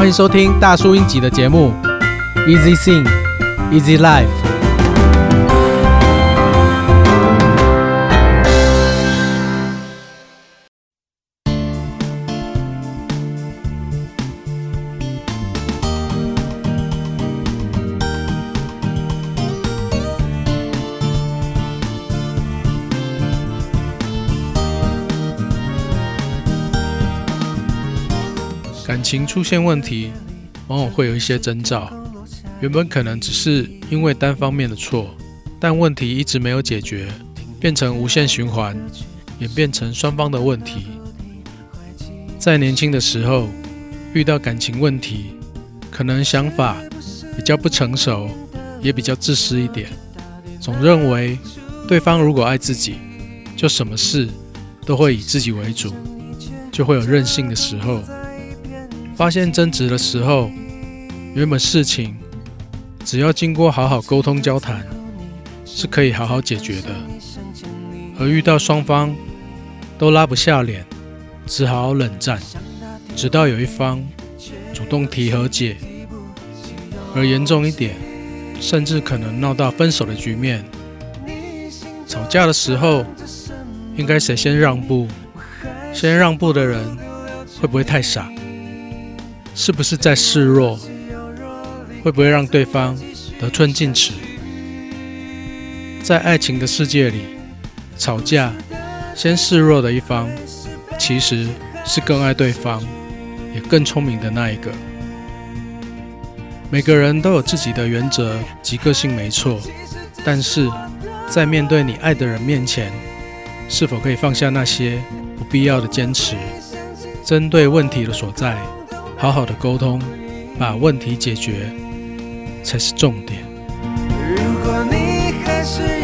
欢迎收听大叔英吉的节目，Easy Sing, Easy Life。感情出现问题，往往会有一些征兆。原本可能只是因为单方面的错，但问题一直没有解决，变成无限循环，演变成双方的问题。在年轻的时候遇到感情问题，可能想法比较不成熟，也比较自私一点，总认为对方如果爱自己，就什么事都会以自己为主，就会有任性的时候。发现争执的时候，原本事情只要经过好好沟通交谈，是可以好好解决的。而遇到双方都拉不下脸，只好冷战，直到有一方主动提和解，而严重一点，甚至可能闹到分手的局面。吵架的时候，应该谁先让步？先让步的人会不会太傻？是不是在示弱？会不会让对方得寸进尺？在爱情的世界里，吵架先示弱的一方，其实是更爱对方，也更聪明的那一个。每个人都有自己的原则及个性，没错。但是在面对你爱的人面前，是否可以放下那些不必要的坚持？针对问题的所在。好好的沟通，把问题解决才是重点。如果你还是